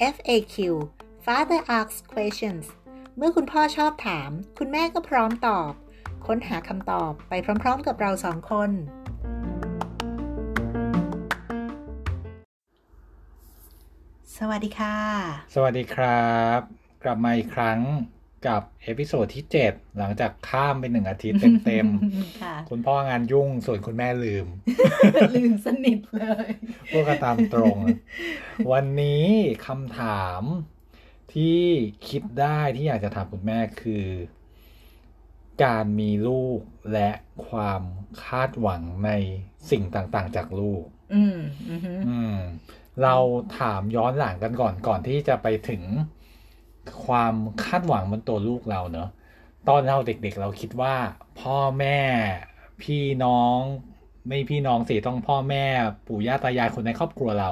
FAQ Father asks questions เมื่อคุณพ่อชอบถาม คุณแม่ก็พร้อมตอบ ค้นหาคำตอบไปพร้อมๆกับเราสองคน สวัสดีค่ะ สวัสดีครับ กลับมาอีกครั้ง กับ episode ที่7หลังจากข้ามไปหนึ่งอาทิตย์เต็มค่ะๆคุณพ่องานยุ่งส่วนคุณแม่ลืม ลืมสนิทเลยพูดกันตามตรง วันนี้คำถามที่คิดได้ที่อยากจะถามคุณแม่คือ การมีลูกและความคาดหวังในสิ่งต่างๆ จากลูก อืม อือฮึอืมเราถามย้อนหลังกันก่อนก่อนที่จะไปถึง ความคาดหวังบนตัวลูกเราเนอะตอนเราเด็กๆ เราคิดว่า พ่อแม่พี่น้อง ไม่พี่น้องสิต้องพ่อแม่ปู่ย่าตายายคนในครอบครัวเรา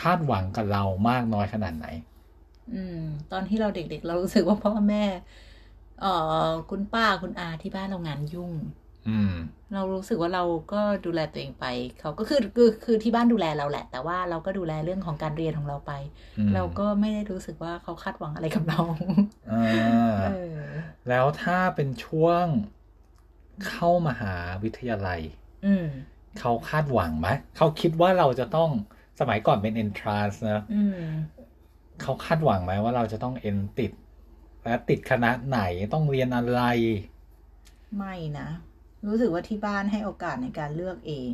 คาดหวังกับเรามากน้อยขนาดไหน อืม ตอนที่เราเด็กๆ เรารู้สึกว่าพ่อแม่เอ่อคุณป้าคุณอาที่บ้านเรางานยุ่ง เรารู้สึกว่าเราก็ดูแลตัวเองไป เขาก็คือคือคือที่บ้านดูแลเราแหละ แต่ว่าเราก็ดูแลเรื่องของการเรียนของเราไปอืมเราก็ไม่ได้รู้สึกว่าเขาคาดหวังอะไรกับเราอ่าเออแล้วถ้าเป็นช่วงเข้ามหาวิทยาลัยอืมเขาคาดหวังไหมเขาคิดว่าเราจะต้องสมัยก่อนเป็น entrance นะอืมเขาคาดหวังไหมว่าเราจะต้องเอ็นติด และติดคณะไหนต้องเรียนอะไร ไม่นะ รู้สึกว่าที่บ้านให้โอกาสในการเลือกเอง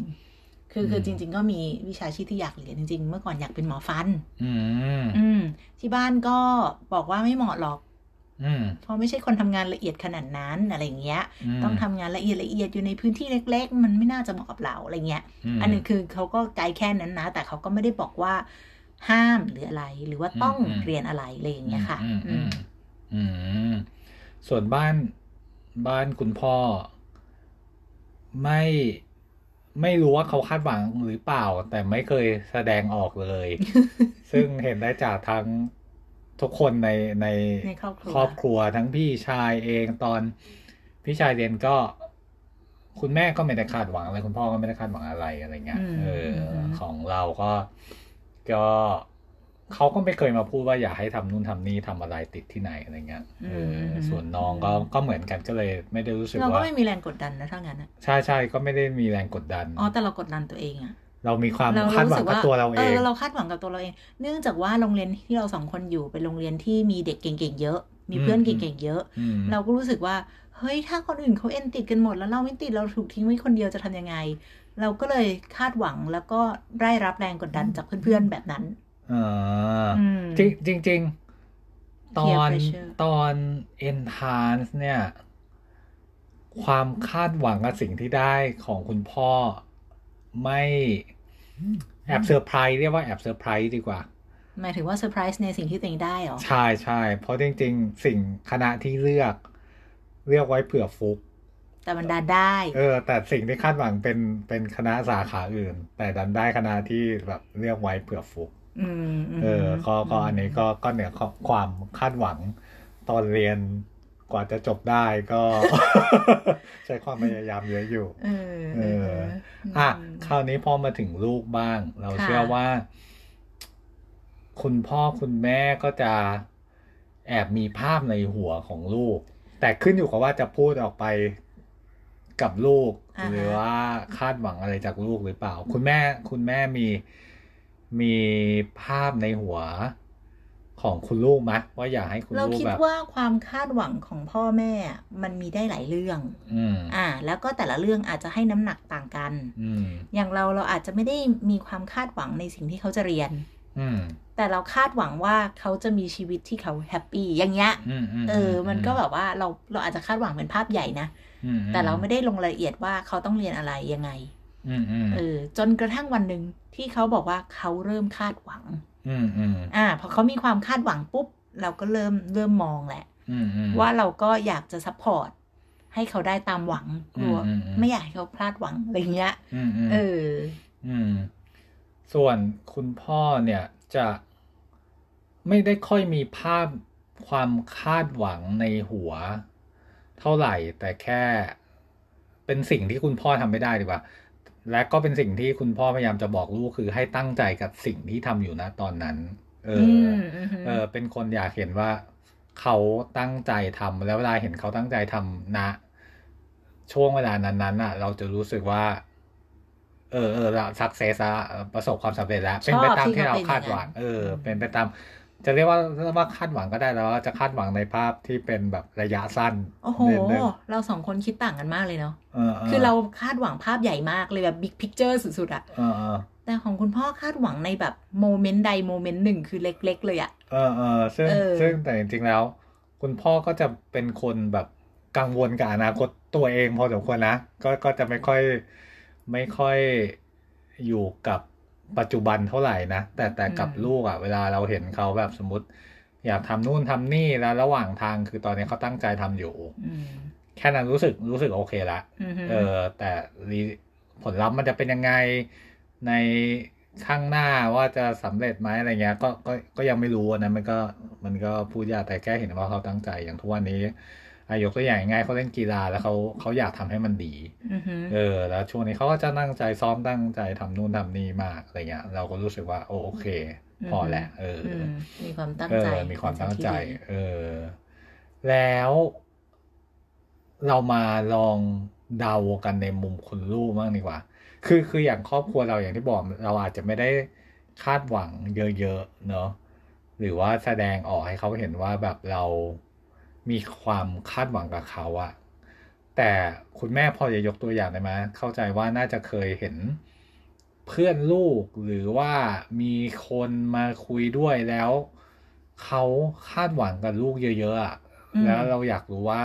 คือคือมจริง ๆ ก็มีวิชาชีพที่อยากเรียนจริง ๆ เมื่อก่อนอยากเป็นหมอฟัน อืมอืมที่บ้านก็บอกว่าไม่เหมาะหรอกอืมเพราะไม่ใช่คนทำงานละเอียดขนาดนั้นอะไรอย่างเงี้ยมต้องทำงานละเอียดละเอียดอยู่ในพื้นที่เล็ก ๆ มันไม่น่าจะเหมาะกับเราอะไรเงี้ยมอันนี้คือเขาก็ไกด์แค่นั้นนะ แต่เขาก็ไม่ได้บอกว่าห้ามหรืออะไร หรือว่าต้องอืมเรียนอะไรอะไรอย่างเงี้ยค่ะ อืมอือืมมอืมส่วนบ้านบ้านคุณพ่อ ไม่ไม่รู้ว่าเขาคาดหวังหรือเปล่า แต่ไม่เคยแสดงออกเลย ซึ่งเห็นได้จากทั้งทุกคนในในในครอบครัวครอบครัวทั้งพี่ชายเองตอนพี่ชายเรียนก็ คุณแม่ก็ไม่ได้คาดหวังอะไรคุณพ่อก็ไม่ได้คาดหวังอะไรอะไรเงี้ยอืมเอออมของเราก็ก็ เขาก็ไม่เคยมาพูดว่าอยากให้ทำนู่นทำนี่ทำอะไรติดที่ไหนอะไรเงี้ยเอออส่วนน้องก็ก็เหมือนกันก็เลยไม่ได้รู้สึกเราก็ว่าไม่มีแรงกดดันนะถ้างั้นอะใช่ใช่ก็ไม่ได้มีแรงกดดันอ๋อแต่เรากดดันตัวเองอะเรามีความเราคาดหวัสึงกกับว่าตัวเราเองเราคาดหวังกับตัวเราเอง เนื่องจากว่าโรงเรียนที่เราสองคนอยู่เป็นโรงเรียนที่มีเด็กเก่งๆเยอะ มีเพื่อนอืมเก่งๆเยอะอืมเราก็รู้สึกว่าเฮ้ยถ้าคนอื่นเขาเอ็นติดกันหมดแล้วเราไม่ติดเราถูกทิ้งไว้คนเดียวจะทำยังไง เราก็เลยคาดหวังแล้วก็ได้รับแรงกดดันจากเพื่อนๆแบบนั้น อ่าอืมจริงจริงจริงตอน Peer pressure ตอน entrance เนี่ย ความคาดหวังกับสิ่งที่ได้ของคุณพ่อ ไม่แอบเซอร์ไพรส์เรียกว่าแอบเซอร์ไพรส์ดีกว่า หมายถึงว่าเซอร์ไพรส์ในสิ่งที่ตัวเองได้เหรอ ใช่ใช่เพราะจริง ๆ สิ่งคณะที่เลือก เลือกไว้เผื่อฟลุก แต่มันดันได้ เออ แต่สิ่งที่คาดหวังเป็นเป็นคณะสาขาอื่น แต่ดันได้คณะที่แบบเลือกไว้เผื่อฟลุกอืมม เออ ก็ก็อันนี้ก็ก็เหนือความคาดหวัง ตอนเรียนกว่าจะจบได้ก็ ใช้ความพยายามเยอะอยู่ เออเอเออออะอืมคราวนี้พอมาถึงลูกบ้าง เราค่ะเชื่อว่า คุณพ่อคุณแม่ก็จะแอบมีภาพในหัวของลูก แต่ขึ้นอยู่กับว่าจะพูดออกไปกับลูกอ่าฮะหรือว่าคาดหวังอะไรจากลูกหรือเปล่า คุณแม่คุณแม่มี มีภาพในหัวของคุณลูกไหมว่าอยากให้คุณเราลูกคิดแบบว่าความคาดหวังของพ่อแม่อะมันมีได้หลายเรื่องอืมอ่า แล้วก็แต่ละเรื่องอาจจะให้น้ำหนักต่างกัน อืมอย่างเราเราอาจจะไม่ได้มีความคาดหวังในสิ่งที่เขาจะเรียน อืมแต่เราคาดหวังว่าเขาจะมีชีวิตที่เขาแฮปปี้อย่างเงี้ยอืมมเออ มันก็แบบว่าเราเราอาจจะคาดหวังเป็นภาพใหญ่นะอืมแต่เราไม่ได้ลงรายละเอียดว่าเขาต้องเรียนอะไรยังไงอืมอืม เออจนกระทั่งวันหนึ่งที่เขาบอกว่าเขาเริ่มคาดหวังอืมอืมอ่าพอเขามีความคาดหวังปุ๊บ เราก็เริ่มเริ่มมองแหละอืมอืมว่าเราก็อยากจะ support ให้เขาได้ตามหวังกลัวอืมอืมอืมไม่อยากให้เขาพลาดหวังอะไรเงี้ยอืมอืมเอออืมส่วนคุณพ่อเนี่ยจะไม่ได้ค่อยมีภาพความคาดหวังในหัว เท่าไหร่แต่แค่เป็นสิ่งที่คุณพ่อทำไม่ได้ดีกว่า และก็เป็นสิ่งที่คุณพ่อพยายามจะบอกลูกคือให้ตั้งใจกับสิ่งที่ทำอยู่นะตอนนั้น เออือมอือฮึเออ เป็นคนอยากเห็นว่าเขาตั้งใจทำแล้วเวลาเห็นเขาตั้งใจทำนะ ช่วงเวลานั้นๆอะ เราจะรู้สึกว่า เออเออเราสักเซสอะประสบความสำเร็จแล้ว เป็นไปตามที่เราคาดหวัง เออ เป็นไปตาม จะเรียกว่าว่าคาดหวังก็ได้แล้วว่าจะคาดหวังในภาพที่เป็นแบบระยะสั้นโอ้โหนิดนึงเราสองคนคิดต่างกันมากเลยเนาะเออคือเราคาดหวังภาพใหญ่มากเลยแบบ big picture สุดๆอะเออเออแต่ของคุณพ่อคาดหวังในแบบ moment ใด moment หนึ่งคือเล็ก ๆ เลยอะเออเออซึ่งเออซึ่งแต่จริงๆแล้ว คุณพ่อก็จะเป็นคนแบบกังวลกับอนาคตตัวเองพอสมควรนะก็ก็จะไม่ค่อยไม่ค่อยอยู่กับ ปัจจุบันเท่าไหร่นะ แต่แต่กับลูกอะเวลาเราเห็นเขาแบบสมมติ อยากทำนู่นทำนี่แล้วระหว่างทางคือตอนนี้เขาตั้งใจทำอยู่อืมแค่นั้นรู้สึกรู้สึกโอเคละอือฮึเออ แต่รีผลลัพธ์มันจะเป็นยังไงในข้างหน้าว่าจะสำเร็จไหมอะไรเงี้ย ก็ก็ก็ยังไม่รู้อะนะมันก็มันก็พูดยากแต่แค่เห็นว่าเขาตั้งใจอย่างทุกวันนี้อา ยกตัวอย่างง่ายๆเขาเล่นกีฬาแล้วเขาเขาอยากทำให้มันดีอือฮึเออ แล้วช่วงนี้เขาก็จะตั้งใจซ้อมตั้งใจทำนู่นทำนี่มากอะไรเงี้ย เราก็รู้สึกว่าโอโอเค พอแหละเอออืมมีความตั้งเอใจอมีความตั้งใจเป็นสิ่ที่ดีเออ แล้วเรามาลองเดากันในมุมคุณลูกบ้างดีกว่า คือคืออย่างครอบครัวเราอย่างที่บอกเราอาจจะไม่ได้คาดหวังเยอะๆเนอะหรือว่าแสดงออกให้เขาเห็นว่าแบบเรา มีความคาดหวังกับเขาอะแต่คุณแม่พอจะยกตัวอย่างได้ไหมเข้าใจว่าน่าจะเคยเห็นเพื่อนลูกหรือว่ามีคนมาคุยด้วยแล้วเขาคาดหวังกับลูกเยอะๆอะอืมแล้วเราอยากรู้ว่า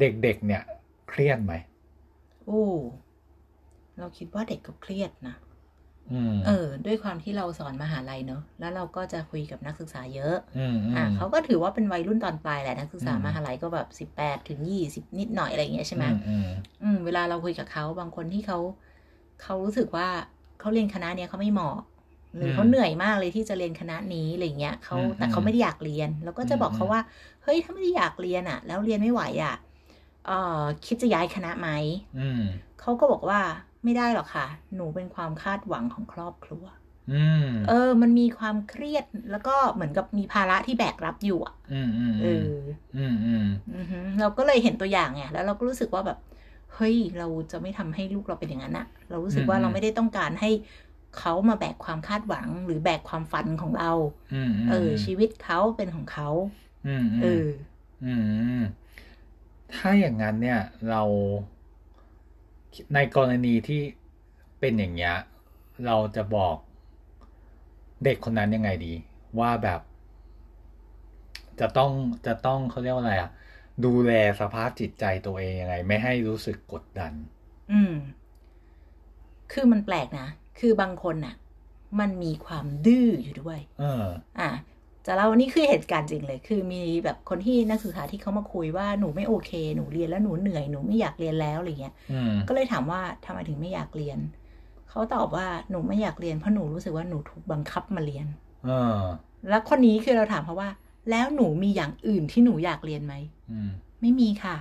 เด็กๆเนี่ย เครียดไหมโอ้เราคิดว่าเด็กก็เครียดนะอืม เออ ด้วยความที่เราสอนมหาลัยเนอะแล้วเราก็จะคุยกับนักศึกษาเยอะอืมอืมอะเขาก็ถือว่าเป็นวัยรุ่นตอนปลายแหละนักศึกษาอืมมหาลัยก็แบบสิบแปดถึงยี่สิบนิดหน่อยอะไรอย่างเงี้ยใช่ไหมอืมอืมอืมเวลาเราคุยกับเขาบางคนที่เขาเขารู้สึกว่าเขาเรียนคณะเนี้ยเขาไม่เหมาะหรือเขาเหนื่อยมากเลยที่จะเรียนคณะนี้อะไรเงี้ยเขาแต่เขาไม่ได้อยากเรียน แล้วก็จะบอกเขาว่า เฮ้ยถ้าไม่ได้อยากเรียนอะ แล้วเรียนไม่ไหวอะเอ่อคิดจะย้ายคณะไหมอืมเขาก็บอกว่า ไม่ได้หรอกค่ะ หนูเป็นความคาดหวังของครอบครัวอืมเออ มันมีความเครียดแล้วก็เหมือนกับมีภาระที่แบกรับอยู่อะอืมอืมเออืมออืมอืมอือฮึเราก็เลยเห็นตัวอย่างไงแล้วเราก็รู้สึกว่าแบบ เฮ้ย เราจะไม่ทำให้ลูกเราเป็นอย่างนั้นอะเรารู้สึกว่าเราไม่ได้ต้องการให้เขามาแบกความคาดหวังหรือแบกความฝันของเราอืมมเออ ชีวิตเขาเป็นของเขาอืมเอออืมถ้าอย่างนั้นเนี่ย เรา ในกรณีที่เป็นอย่างเงี้ยเราจะบอกเด็กคนนั้นยังไงดี ว่าแบบ จะต้องจะต้องเขาเรียกว่าอะไรอะดูแลสภาพจิตใจตัวเองยังไง ไม่ให้รู้สึกกดดัน อืม คือมันแปลกนะ คือบางคนน่ะมันมีความดื้ออยู่ด้วย เออ อะ จะเล่านี่คือเหตุการณ์จริงเลย คือมีแบบคนที่นักศึกษาที่เขามาคุยว่าหนูไม่โอเค หนูเรียนแล้วหนูเหนื่อยหนูไม่อยากเรียนแล้วอะไรเงี้ยอืมก็เลยถามว่าทำไมถึงไม่อยากเรียนเขาตอบว่าหนูไม่อยากเรียนเพราะหนูรู้สึกว่าหนูถูกบังคับมาเรียนเออแล้วคนนี้คือเราถามเขาว่า แล้วหนูมีอย่างอื่นที่หนูอยากเรียนไหมอืมไม่มีค่ะ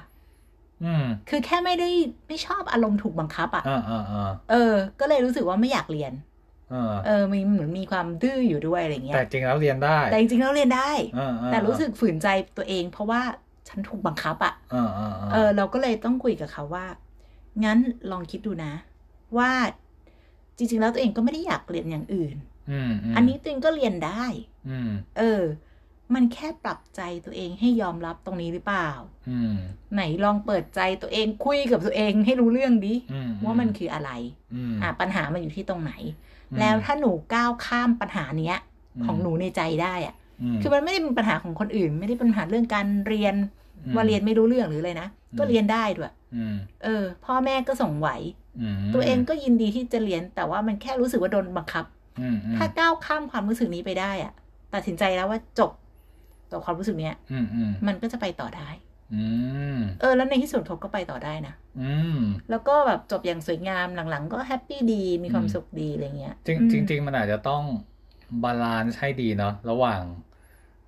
อืมคือแค่ไม่ได้ไม่ชอบอารมณ์ถูกบังคับอะ่ะอ่าอ่าอ่าเออ ก็เลยรู้สึกว่าไม่อยากเรียน เออเออมีเหมือนมีความดื้ออยู่ด้วยอะไรเงี้แต่ยจริงแล้วเรียนได้ แต่จริงๆแล้วเรียนได้เออเออแต่รู้สึกฝืนใจตัวเอง เพราะว่าฉันถูกบังคับอะ่ะเออเออเออ เราก็เลยต้องคุยกับเขาว่า งั้นลองคิดดูนะ ว่าจริง ๆ แล้วตัวเองก็ไม่ได้อยากเรียนอย่างอื่นอืมมอันนี้ตัวเองก็เรียนได้อืมเออ มันแค่ปรับใจตัวเองให้ยอมรับตรงนี้หรือเปล่าอืมไหนลองเปิดใจตัวเองคุยกับตัวเองให้รู้เรื่องดิอืมว่ามันคืออะไรอืมอะปัญหามันอยู่ที่ตรงไหนอืม แล้วถ้าหนูก้าวข้ามปัญหาเนี้ยอืมของหนูในใจได้อะมคือมันไม่ได้เป็นปัญหาของคนอื่น ไม่ได้เป็นปัญหาเรื่องการเรียนอืมว่าเรียนไม่รู้เรื่องหรืออะไรนะอืมก็เรียนได้ด้วยอืมเออ พ่อแม่ก็ส่งไหวอืมตัวเองก็ยินดีที่จะเรียน แต่ว่ามันแค่รู้สึกว่าโดนบังคับอืมอืมถ้าก้าวข้ามความรู้สึกนี้ไปได้อะตัดสินใจแล้วว่าจบต่อความรู้สึกเนี้ยอืมอืมมันก็จะไปต่อได้อืม เออ แล้วในที่สุดเขาก็ไปต่อได้นะอืมแล้วก็แบบจบอย่างสวยงามหลังๆ ก็แฮปปี้ดีมีความอืมสุขดีอะไรเงี้ย จริงอืมจริงๆมันอาจจะต้อง balance ให้ดีเนาะระหว่าง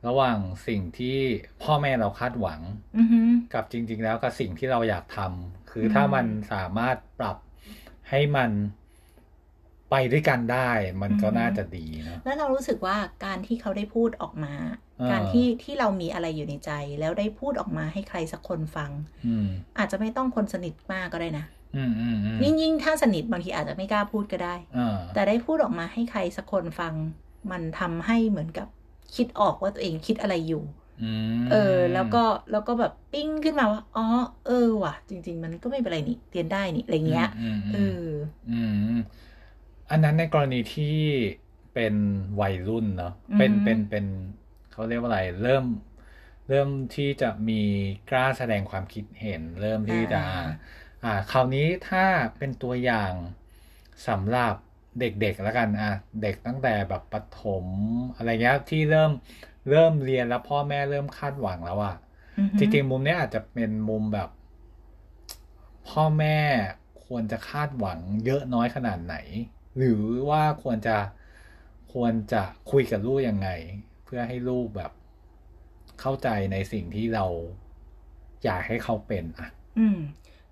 ระหว่างสิ่งที่พ่อแม่เราคาดหวังอือหือกับจริง ๆ แล้วกับสิ่งที่เราอยากทำคืออมถ้ามันสามารถปรับให้มัน ไปไปด้วยกันได้ มันก็อือฮึน่าจะดีนะแล้วเรารู้สึกว่าการที่เขาได้พูดออกมาอ่าการที่ที่เรามีอะไรอยู่ในใจ แล้วได้พูดออกมาให้ใครสักคนฟังอืมอาจจะไม่ต้องคนสนิทมากก็ได้นะอืมอืมอืมยิ่งยิ่งถ้าสนิทบางทีอาจจะไม่กล้าพูดก็ได้อ่าแต่ได้พูดออกมาให้ใครสักคนฟัง มันทำให้เหมือนกับคิดออกว่าตัวเองคิดอะไรอยู่อืมเออ แล้วก็แล้วก็แบบปิ้งขึ้นมาว่าอ๋อเออว่ะ จริง ๆ มันก็ไม่เป็นไรนี่เรียนได้นี่อะไรเงี้ยอืมเออืม ออืมอันนั้นในกรณีที่เป็นวัยรุ่นเนาะเป็นอือฮึเป็นเป็นเขาเรียกว่าอะไร เริ่ม เริ่มที่จะมีกล้าแสดงความคิดเห็น เริ่มที่จะอ่าอ่าคราวนี้ถ้าเป็นตัวอย่างสำหรับเด็กๆแล้วกันอะเด็กตั้งแต่แบบประถมอะไรเงี้ยที่เริ่มเริ่มเรียนแล้วพ่อแม่เริ่มคาดหวังแล้วอะอือฮึจริงๆมุมเนี้ยอาจจะเป็นมุมแบบ พ่อแม่ควรจะคาดหวังเยอะน้อยขนาดไหน หรือว่าควรจะควรจะคุยกับลูกยังไง เพื่อให้ลูกแบบเข้าใจในสิ่งที่เราอยากให้เขาเป็นอะ อืม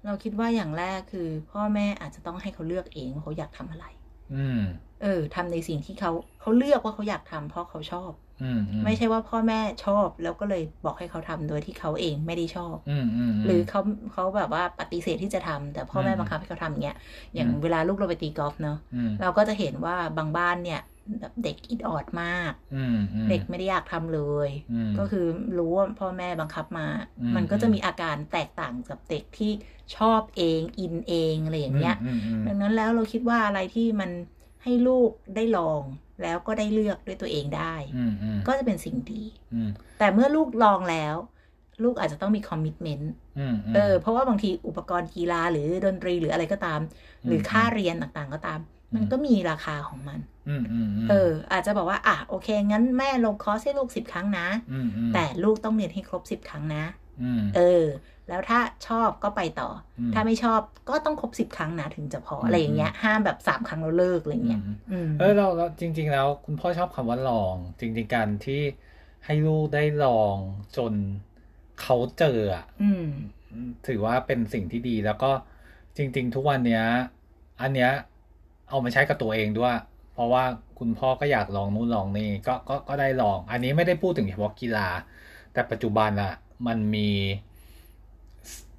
เราคิดว่าอย่างแรกคือ พ่อแม่อาจจะต้องให้เขาเลือกเองว่าเขาอยากทำอะไร อืม เออทำในสิ่งที่เขาเขาเลือกว่าเขาอยากทำเพราะเขาชอบอืมอืมไม่ใช่ว่าพ่อแม่ชอบแล้วก็เลยบอกให้เขาทำโดยที่เขาเองไม่ได้ชอบอืมอืมมหรือเขาเขาแบบว่าปฏิเสธที่จะทำแต่พ่อแม่อืมบังคับให้เขาทำอย่างเงี้ยอย่างอืมเวลาลูกเราไปตีกอล์ฟเนาะอืมเราก็จะเห็นว่าบางบ้านเนี่ยแบบเด็กอิดออดมากอืมอืมเด็กไม่ได้อยากทำเลยอืมก็คือรู้ว่าพ่อแม่บังคับมาอืมมันก็จะมีอาการแตกต่างกับเด็กที่ชอบเองอินเองอะไรอย่างเงี้ยอืมอืมดังนั้นแล้วเราคิดว่าอะไรที่มัน ให้ลูกได้ลองแล้วก็ได้เลือกด้วยตัวเองได้อืมอืมก็จะเป็นสิ่งดีอืมแต่เมื่อลูกลองแล้ว ลูกอาจจะต้องมีคอมมิชเมนต์อืมมเออเพราะว่าบางทีอุปกรณ์กีฬาหรือดนตรีหรืออะไรก็ตาม หรือค่าเรียนต่างๆก็ตาม มันก็มีราคาของมันอืมอืมมเออ อาจจะบอกว่า อะโอเค งั้นแม่ลงคอร์สให้ลูกสิบครั้งนะอืมอืมแต่ลูกต้องเรียนให้ครบสิบครั้งนะอืม เออ แล้วถ้าชอบก็ไปต่ออมถ้าไม่ชอบก็ต้องครบสิบครั้งนะถึงจะพออืมอะไรอย่างเงี้ย ห้ามแบบสามครั้งแล้วเลิกอะไรเงี้ยอืมอืมเออเราเราจริง ๆ แล้ว คุณพ่อชอบคำว่าลอง จริง ๆ การที่ให้ลูกได้ลองจนเขาเจออะอืมถือว่าเป็นสิ่งที่ดีแล้วก็จริง ๆ ทุกวันเนี้ย อันเนี้ย เอามาใช้กับตัวเองด้วย เพราะว่าคุณพ่อก็อยากลองนู่นลองนี่ก็ก็ก็ได้ลอง อันนี้ไม่ได้พูดถึงเฉพาะกีฬา แต่ปัจจุบันอะ มันมี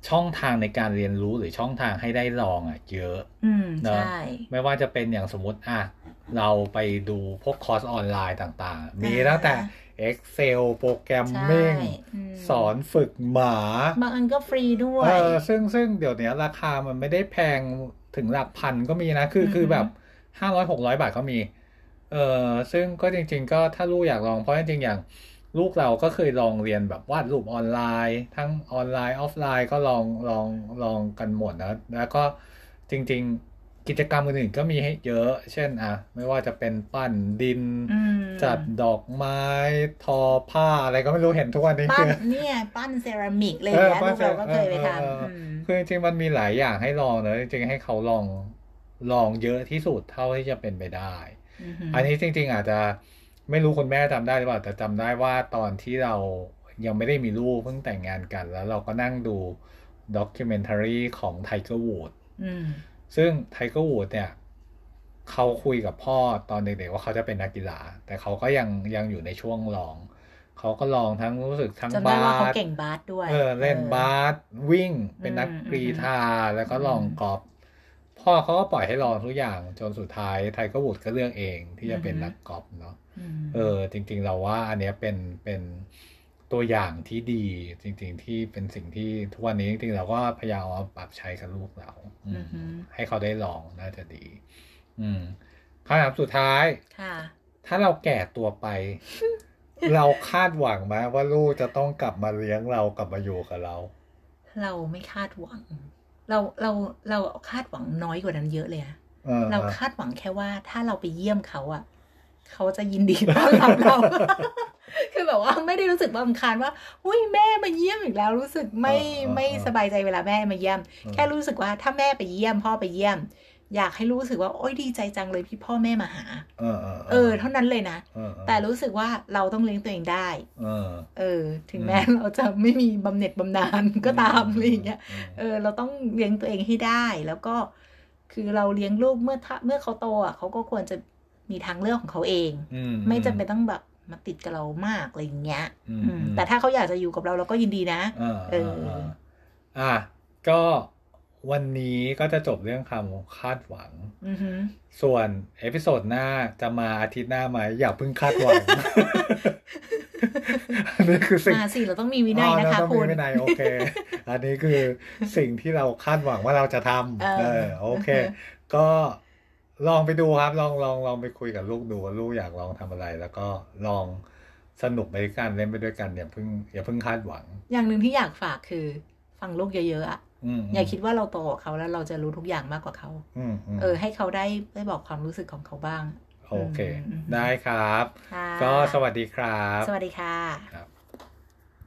ช่องทางในการเรียนรู้หรือช่องทางให้ได้ลองอะเยอะอืมเนอะใช่ไม่ว่าจะเป็นอย่างสมมติอะเราไปดูพวกคอร์สออนไลน์ต่างๆ มีอ่าตั้งแต่ Excel programming ใช่อืมสอนฝึกหมา บางอันก็ฟรีด้วเอยอซึ่งซึ่งเดี๋ยวนี้ราคามันไม่ได้แพงถึงหลักพันก็มีนะ คืออือฮึคือแบบห้าร้อยหกร้อยบาทก็มี เออซึ่งก็จริง ๆ ก็ถ้าลูกอยากลองเพราะจริงๆอย่าง ลูกเราก็เคยลองเรียนแบบวาดรูปออนไลน์ ทั้งออนไลน์ออฟไลน์ก็ลองลองลองกันหมดนะแล้วก็จริง ๆ กิจกรรมอื่นๆก็มีให้เยอะ เช่นอะไม่ว่าจะเป็นปั้นดินอืมจัดดอกไม้ ทอผ้าอะไรก็ไม่รู้เห็นทุกวันนี้ปั้คืนอเนี่ยปั้นเซรามิกเลยเออนะปั้ลูนกเราก็เคยไปเออเออทำอืมคือจริงๆมันมีหลายอย่างให้ลองเนอะจริงๆให้เขาลองลองเยอะที่สุดเท่าที่จะเป็นไปได้อือฮึอันนี้จริง ๆ อาจจะ ไม่รู้คุณแม่จำได้หรือเปล่า แต่จำได้ว่าตอนที่เรายังไม่ได้มีลูกเพิ่งแต่งงานกัน แล้วเราก็นั่งดูdocumentary ของไทเกอร์วูดอืมซึ่งไทเกอร์วูดเนี่ย เขาคุยกับพ่อตอนเด็กๆว่าเขาจะเป็นนักกีฬา แต่เขาก็ยังยังอยู่ในช่วงลอง เขาก็ลองทั้งรู้สึกทั้งจำได้บาว่าเขาสเก่งบาสด้วย เออเล่นบาสวิ่งเป็นนักอืมกรีฑาแล้วก็ลองอืมกอล์ฟพ่อเขาก็ปล่อยให้ลองทุกอย่างจนสุดท้ายไทเกอร์วูดก็เลือกเองที่จะเป็นอือฮึนักกอล์ฟเนาะอืม เออจริง ๆ เราว่าอันเนี้ยเป็นเป็นตัวอย่างที่ดีจริง ๆ ที่เป็นสิ่งที่ทุกวันนี้จริงๆเราก็พยายามเอามาปรับใช้กับลูกเราอืมอือฮึให้เขาได้ลองน่าจะดี อืมคำถามสุดท้ายค่ะถ้าเราแก่ตัวไป เราคาดหวังไหมว่าลูกจะต้องกลับมาเลี้ยงเรากลับมาอยู่กับเรา เราไม่คาดหวัง เราเราเราคาดหวังน้อยกว่านั้นเยอะเลยอะเออเราคาดหวังแค่ว่าถ้าเราไปเยี่ยมเขาอะ เขาจะยินดีต้อนรับเรา คือแบบว่าไม่ได้รู้สึกว่าอำคาญว่า อุ้ยแม่มาเยี่ยมอีกแล้ว รู้สึกไม่ไม่สบายใจเวลาแม่มาเยี่ยม แค่รู้สึกว่าถ้าแม่ไปเยี่ยมพ่อไปเยี่ยม อยากให้รู้สึกว่าโอ๊ยดีใจจังเลยพี่พ่อแม่มาหา เออเออเออเท่านั้นเลยนะเออเออแต่รู้สึกว่าเราต้องเลี้ยงตัวเองได้ เออเออถึงอืมแม้เราจะไม่มีบำเหน็จบำนาญก็ตามอะไรอย่างเงี้ยอืมเออ เราต้องเลี้ยงตัวเองให้ได้ แล้วก็ คือเราเลี้ยงลูกเมื่อถ้าเมื่อเขาโตอะเขาก็ควรจะ มีทางเลือกของเขาเองอืไม่จำเป็นต้องแบบมาติดกับเรามากอะไรอย่างเงี้ยอืมอืมอืมแต่ถ้าเขาอยากจะอยู่กับเราเราก็ยินดีนะอ่าเอออ่าอะก็วันนี้ก็จะจบเรื่องคำคาดหวังอือหือส่วน episode หน้าจะมาอาทิตย์หน้าไหมอย่าเพิ่งคาดหวังอันนี้คือสิ่งมาสิเราต้องมีวินัยอ๋อนะคะเราต้องคุมีวินัยโอเค อันนี้คือสิ่งที่เราคาดหวังว่าเราจะทำเออเออโอเค ก็ ลองไปดูครับ ลองลองลองไปคุยกับลูกดูว่าลูกอยากลองทำอะไร แล้วก็ลองสนุกไปด้วยกันเล่นไปด้วยกันอย่าเพิ่งอย่าเพิ่งคาดหวัง อย่างหนึ่งที่อยากฝากคือ ฟังลูกเยอะๆอะอืมอย่าคิดว่าเราโตกว่าเขาแล้วเราจะรู้ทุกอย่างมากกว่าเขาอืมอืมเออ ให้เขาได้ได้บอกความรู้สึกของเขาบ้าง โอเคอืมได้ครับค่ะก็สวัสดีครับ สวัสดีค่ะครับ